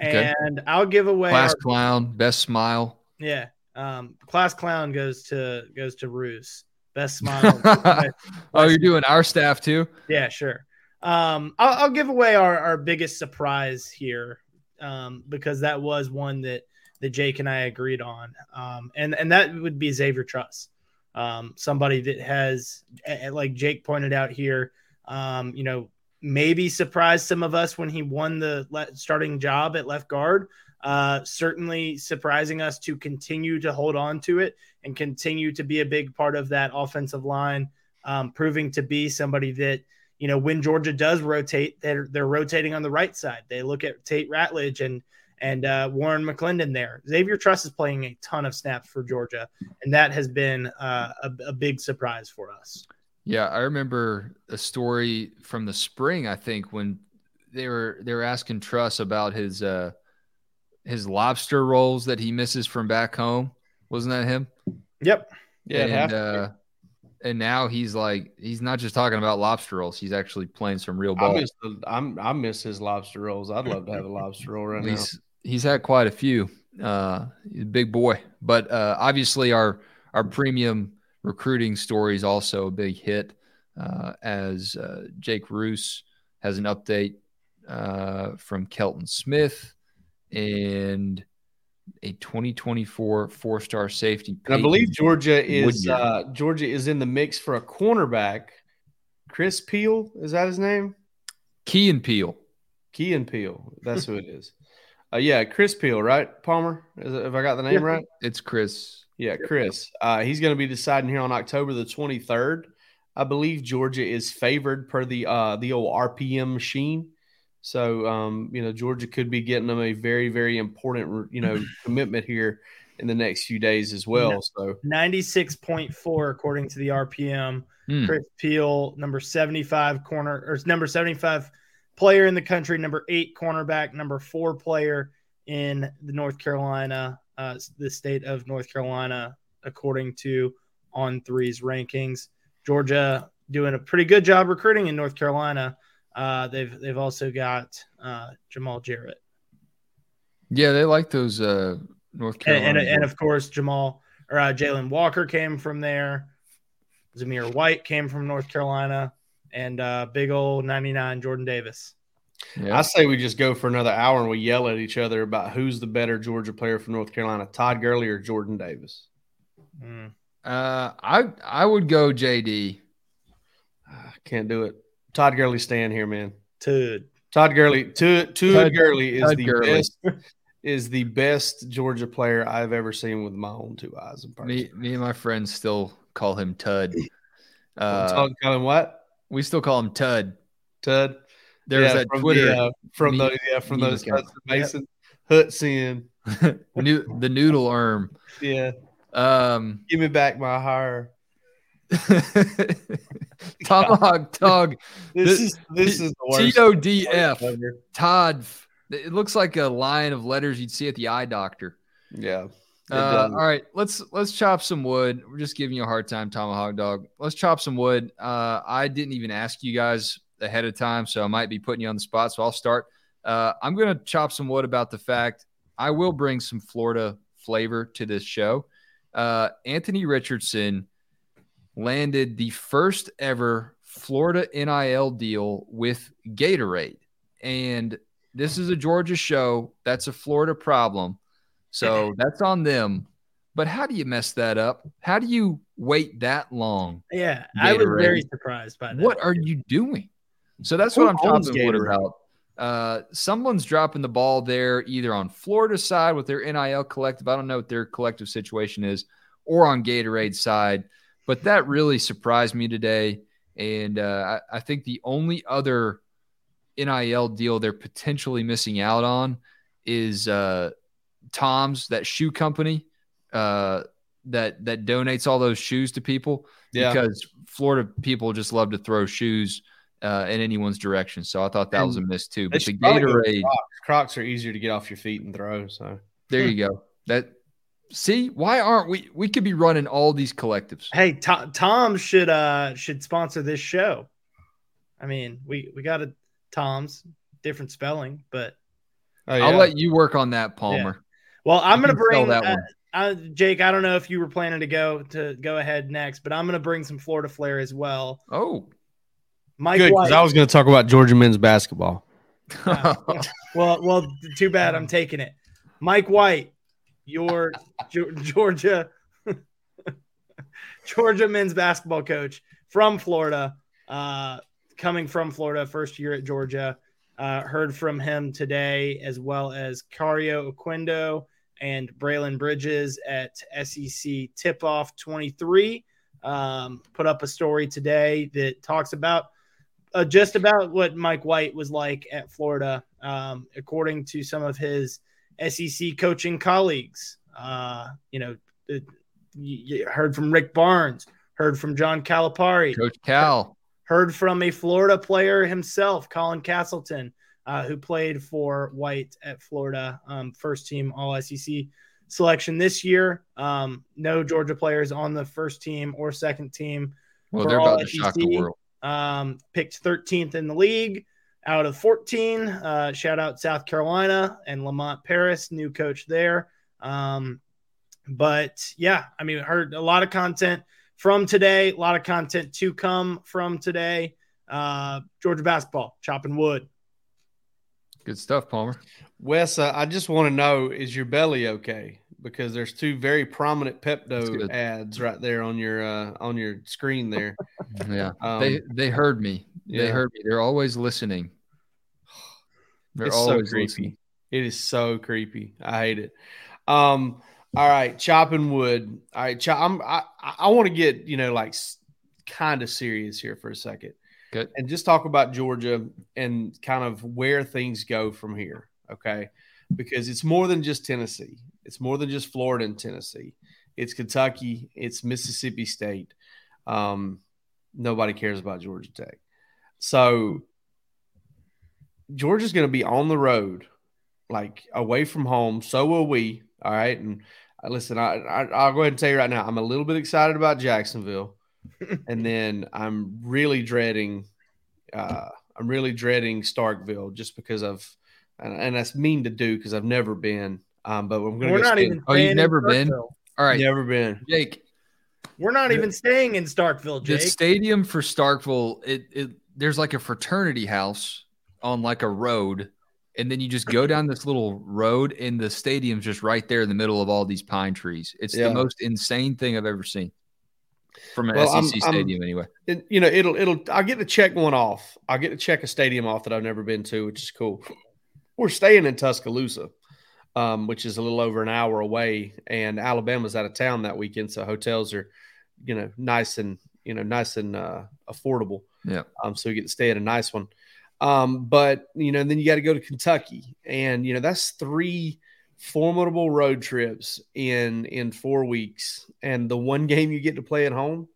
Okay. And I'll give away class our, clown, best smile. Yeah, um, class clown goes to goes to Reuse. Best smile. [LAUGHS] oh, you're doing our staff too? Yeah, sure. Um, I'll, I'll, give away our, our biggest surprise here um, because that was one that that Jake and I agreed on, um, and and that would be Xavier Truss, um, somebody that has, like Jake pointed out here, um, you know, maybe surprised some of us when he won the starting job at left guard. Uh, certainly surprising us to continue to hold on to it and continue to be a big part of that offensive line, um, proving to be somebody that you know, when Georgia does rotate, they're they're rotating on the right side. They look at Tate Ratledge and and uh, Warren McClendon there. Xavier Truss is playing a ton of snaps for Georgia, and that has been uh, a, a big surprise for us. Yeah, I remember a story from the spring. I think when they were they were asking Truss about his uh, his lobster rolls that he misses from back home. Wasn't that him? Yep. Yeah. And, uh, and now he's like he's not just talking about lobster rolls. He's actually playing some real ball. I miss, the, I'm, I miss his lobster rolls. I'd love to have a lobster roll right he's, now. He's had quite a few. Uh, he's a big boy, but uh, obviously our our premium recruiting story is also a big hit. Uh, as uh, Jake Reuse has an update uh, from Kelton Smith and a 2024 four star safety. And I believe Georgia is uh, Georgia is in the mix for a cornerback. Chris Peal is that his name? Key and Peele. Key and Peele. That's who it is. Uh, yeah, Chris Peal, right? Palmer. Is if I got the name yeah, right? It's Chris. Yeah, Chris. Uh, he's going to be deciding here on October the 23rd. I believe Georgia is favored per the uh, the old RPM machine. So, um, you know, Georgia could be getting them a very, very important, you know, [LAUGHS] commitment here in the next few days as well. So 96.4 according to the RPM. Mm. Chris Peal, number 75 corner or number 75 player in the country, number eight cornerback, number four player in the North Carolina, uh, the state of North Carolina, according to On3's rankings. Georgia doing a pretty good job recruiting in North Carolina. Uh, they've they've also got uh, Jamaal Jarrett. Yeah, they like those uh, North Carolina. And, and, and of course, Jamal or uh, Jalen Walker came from there. Zamir White came from North Carolina. and uh, big old 99 Jordan Davis. I say we just go for another hour and we yell at each other about who's the better Georgia player from North Carolina, Todd Gurley or Jordan Davis. Mm. Uh, I I would go JD. I can't do it. Todd Gurley staying here, man. Tud. Todd Gurley, Todd, Todd Gurley is Todd the Gurley. best is the best Georgia player I've ever seen with my own two eyes in person. Me me and my friends still call him Tud. [LAUGHS] Uh, Todd Cullen, what? we still call him Tud. Tud. There's Yeah, that from Twitter the, uh, from those yeah from those. Hudson Mason Huts [LAUGHS] in. new the noodle arm. Yeah, Um, give me back my hire. [LAUGHS] Tomahawk Tug [LAUGHS] This The- is this is the worst. T O D F. Todd. It looks like a line of letters you'd see at the eye doctor. Yeah. Uh, all right, let's let's chop some wood. We're just giving you a hard time, Tomahawk Dog. Let's chop some wood. Uh, I didn't even ask you guys ahead of time, so I might be putting you on the spot. So I'll start. Uh, I'm going to chop some wood about the fact I will bring some Florida flavor to this show. Uh, Anthony Richardson landed the first ever Florida NIL deal with Gatorade, and this is a Georgia show. That's a Florida problem. So [LAUGHS] that's on them. But how do you mess that up? How do you wait that long? Yeah, I was very surprised by that. What are you doing? So that's Who what I'm talking Gatorade? about. Uh, someone's dropping the ball there, either on Florida side with their NIL collective. I don't know what their collective situation is, or on Gatorade side. But that really surprised me today. And uh, I, I think the only other NIL deal they're potentially missing out on is uh, Tom's, that shoe company uh, that that donates all those shoes to people Yeah. because Florida people just love to throw shoes uh, in anyone's direction. So I thought that was a miss too. But the should probably go with Gatorade, Crocs. Crocs are easier to get off your feet and throw. So there you go. That see why aren't we? We could be running all these collectives. Hey, Tom, Tom should uh should sponsor this show. I mean, we we got a Tom's different spelling, but oh, I'll let you work on that, Palmer. well, I'm gonna bring that uh, one. uh, Jake. I don't know if you were planning to go to go ahead next, but I'm gonna bring some Florida flair as well. Oh, Mike Good, White. because I was going to talk about Georgia men's basketball. [LAUGHS] well, well, too bad. I'm taking it. Mike White, your Georgia [LAUGHS] Georgia men's basketball coach from Florida, uh, coming from Florida, first year at Georgia. Uh, heard from him today, as well as Kario Oquendo and Braelen Bridges at SEC Tip Off 23. Um, put up a story today that talks about uh, just about what Mike White was like at Florida, um, according to some of his SEC coaching colleagues. Uh, you know, the, you heard from Rick Barnes, heard from John Calipari, Coach Cal. heard from a Florida player himself, Colin Castleton, uh, who played for White at Florida, um, first team All SEC selection this year. Um, no Georgia players on the first team or second team. Well, they're about to shock the world. Um, picked 13th in the league out of 14. Uh, shout out South Carolina and Lamont Paris, new coach there. Um, but yeah, I mean, heard a lot of content from today, a lot of content to come from today. Uh, Georgia basketball, chopping wood. Good stuff, Palmer. Wes, uh, I just want to know is your belly okay? Because there's two very prominent Pepto ads right there on your uh, on your screen there. Yeah, Um, they they heard me. They yeah. heard me. They're always listening. They're it's so always creepy. listening. It is so creepy. I hate it. Um, all right, chopping wood. All right, chop, I'm, I I want to get you know like kind of serious here for a second, Good. and just talk about Georgia and kind of where things go from here. Okay, because it's more than just Tennessee. It's more than just Florida and Tennessee. It's Kentucky. It's Mississippi State. Um, nobody cares about Georgia Tech. So Georgia's going to be on the road, like away from home. So will we. All right. And uh, listen, I, I I'll go ahead and tell you right now, I'm a little bit excited about Jacksonville, [LAUGHS] and then I'm really dreading. Uh, I'm really dreading Starkville just because of, and, and that's mean to do because I've never been. Um, but I'm going We're to not go even. Oh, you've never been? All right, never been. Jake. We're not even staying in Starkville, Jake. The stadium for Starkville, it, it there's like a fraternity house on like a road, and then you just go down this little road, and the stadium's just right there in the middle of all these pine trees. It's Yeah. the most insane thing I've ever seen from an Well, I'm- SEC I'm- stadium, anyway. it, you know, it'll it'll I'll get to check one off. I'll get to check a stadium off that I've never been to, which is cool. We're staying in Tuscaloosa, um, which is a little over an hour away, and Alabama's out of town that weekend, so hotels are, you know, nice and you know, nice and uh, affordable. Yeah. Um, so we get to stay at a nice one. Um, but you know, then you got to go to Kentucky, and you know that's three formidable road trips in in four weeks, and the one game you get to play at home,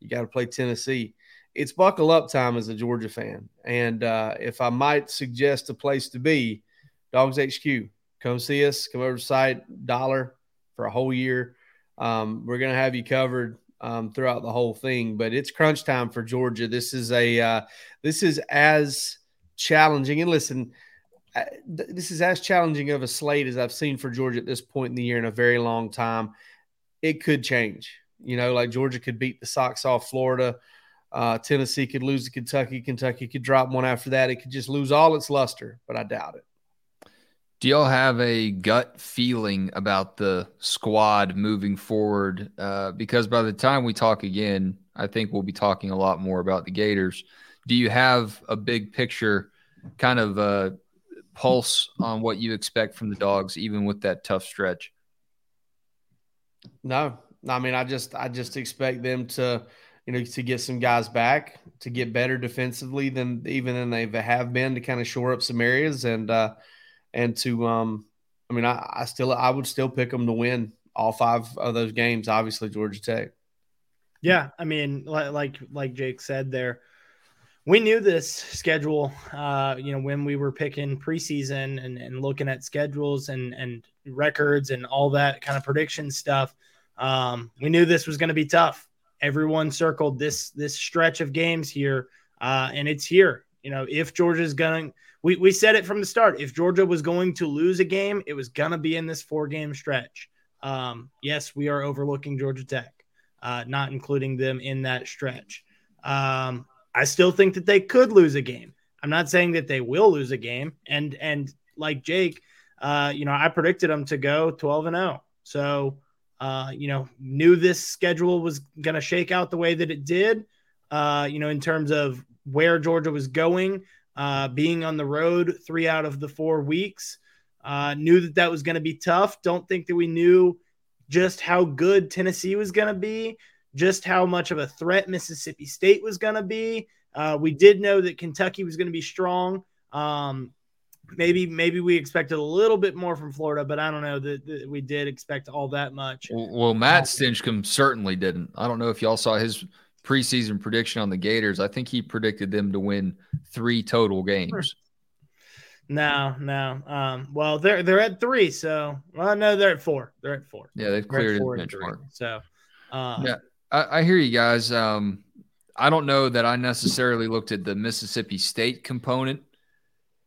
you got to play Tennessee. It's buckle up time as a Georgia fan, and uh, if I might suggest a place to be, DawgsHQ. Come see us. Come over to site. Dollar for a whole year. Um, we're gonna have you covered um, throughout the whole thing. But it's crunch time for Georgia. This is a uh, this is as challenging. And listen, uh, th- this is as challenging of a slate as I've seen for Georgia at this point in the year in a very long time. It could change. You know, like Georgia could beat the socks off Florida. Uh, Tennessee could lose to Kentucky. Kentucky could drop one after that. It could just lose all its luster, but I doubt it. Do y'all have a gut feeling about the squad moving forward? Uh, because by the time we talk again, I think we'll be talking a lot more about the Gators. Do you have a big picture, kind of a pulse on what you expect from the dogs, even with that tough stretch? No, I mean, I just, I just expect them to, you know, to get some guys back, to get better defensively than even than they have been, to kind of shore up some areas and, uh, and to, um, I mean, I, I still, I would still pick them to win all five of those games. Obviously, Georgia Tech. Yeah, I mean, like like Jake said there, we knew this schedule. Uh, you know, when we were picking preseason and, and looking at schedules and and records and all that kind of prediction stuff, um, we knew this was going to be tough. Everyone circled this this stretch of games here, uh, and it's here. You know, if Georgia's going, we we said it from the start. If Georgia was going to lose a game, it was going to be in this four game stretch. Um, yes, we are overlooking Georgia Tech uh, not including them in that stretch. Um, I still think that they could lose a game. I'm not saying that they will lose a game. And and like Jake, uh, you know, I predicted them to go 12 and 0. So, uh, you know, knew this schedule was going to shake out the way that it did. Uh, you know, in terms of where Georgia was going, uh, being on the road three out of the four weeks. Uh, knew that that was going to be tough. Don't think that we knew just how good Tennessee was going to be, just how much of a threat Mississippi State was going to be. Uh, we did know that Kentucky was going to be strong. Um, maybe maybe we expected a little bit more from Florida, but I don't know that, that we did expect all that much. Well, well, Matt Stinchcomb certainly didn't. I don't know if y'all saw his preseason prediction on the Gators. I think he predicted them to win three total games. No, no. Um, well, they're they're at three, so well, no, they're at four. They're at four. Yeah, they've They're cleared four and three. So, um, Yeah. I, I hear you guys. Um, I don't know that I necessarily looked at the Mississippi State component,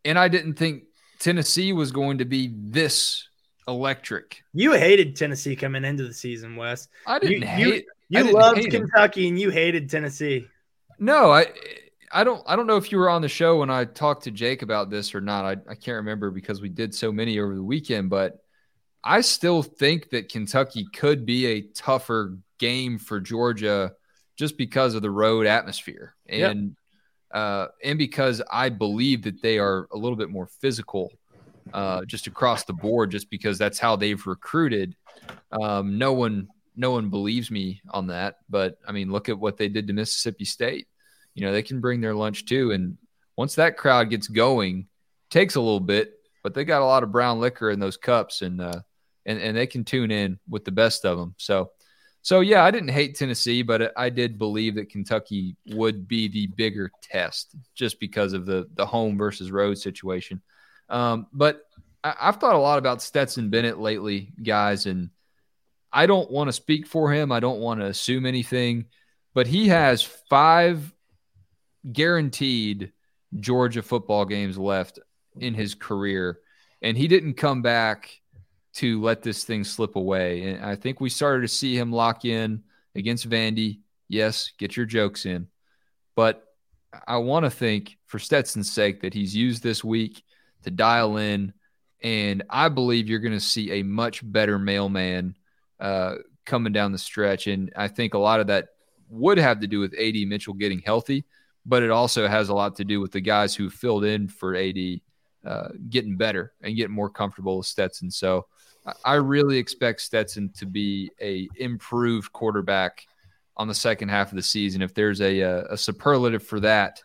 and I didn't think Tennessee was going to be this electric. you hated Tennessee coming into the season, Wes. I didn't you- hate. I You loved. Kentucky and you hated Tennessee. No, I I don't I don't know if you were on the show when I talked to Jake about this or not. I, I can't remember because we did so many over the weekend, but I still think that Kentucky could be a tougher game for Georgia just because of the road atmosphere. Yep. And uh and because I believe that they are a little bit more physical uh just across the board just because that's how they've recruited. Um no one no one believes me on that, but I mean look at what they did to Mississippi State. You know they can bring their lunch too and once that crowd gets going takes a little bit but they got a lot of brown liquor in those cups and uh and, and they can tune in with the best of them so so yeah i didn't hate tennessee but i did believe that kentucky would be the bigger test just because of the the home versus road situation. Um but I, i've thought a lot about stetson bennett lately guys and i don't want to speak for him i don't want to assume anything but he has five guaranteed Georgia football games left in his career, and he didn't come back to let this thing slip away. And I think we started to see him lock in against Vandy. Yes, get your jokes in. But I want to think for Stetson's sake that he's used this week to dial in. And I believe you're going to see a much better mailman uh, coming down the stretch. And I think a lot of that would have to do with AD Mitchell getting healthy, but it also has a lot to do with the guys who filled in for AD uh, getting better and getting more comfortable with Stetson. So I really expect Stetson to be a improved quarterback on the second half of the season. If there's a, a, a superlative for that,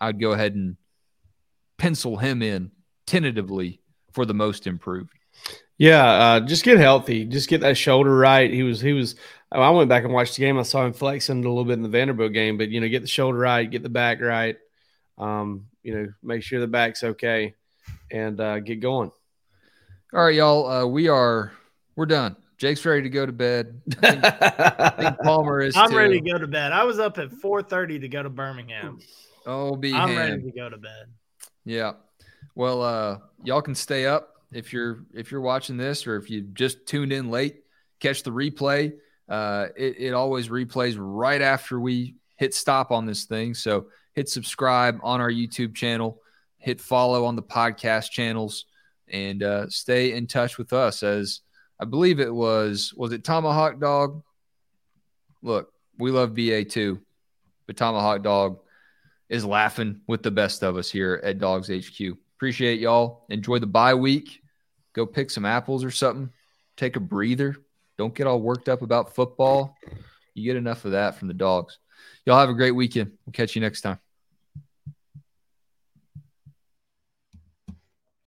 I'd go ahead and pencil him in tentatively for the most improved. Yeah, uh, just get healthy. Just get that shoulder right. He was he was. I went back and watched the game. I saw him flexing a little bit in the Vanderbilt game, but you know, get the shoulder right, get the back right. Um, you know, make sure the back's okay, and uh, get going. All right, y'all. Uh, we are we're done. Jake's ready to go to bed. I think, I think [LAUGHS] Palmer is. I'm too. ready to go to bed. I was up at 4:30 to go to Birmingham. Oh, be I'm hand. ready to go to bed. Yeah. Well, uh, y'all can stay up if you're if you're watching this or if you just tuned in late. Catch the replay. Uh, it, it always replays right after we hit stop on this thing. So hit subscribe on our YouTube channel, hit follow on the podcast channels, and uh, stay in touch with us. As I believe it was was it Tomahawk Dog. Look, we love BA too, but Tomahawk Dog is laughing with the best of us here at DawgsHQ. Appreciate y'all. Enjoy the bye week. Go pick some apples or something. Take a breather. Don't get all worked up about football. You get enough of that from the dogs. Y'all have a great weekend. We'll catch you next time.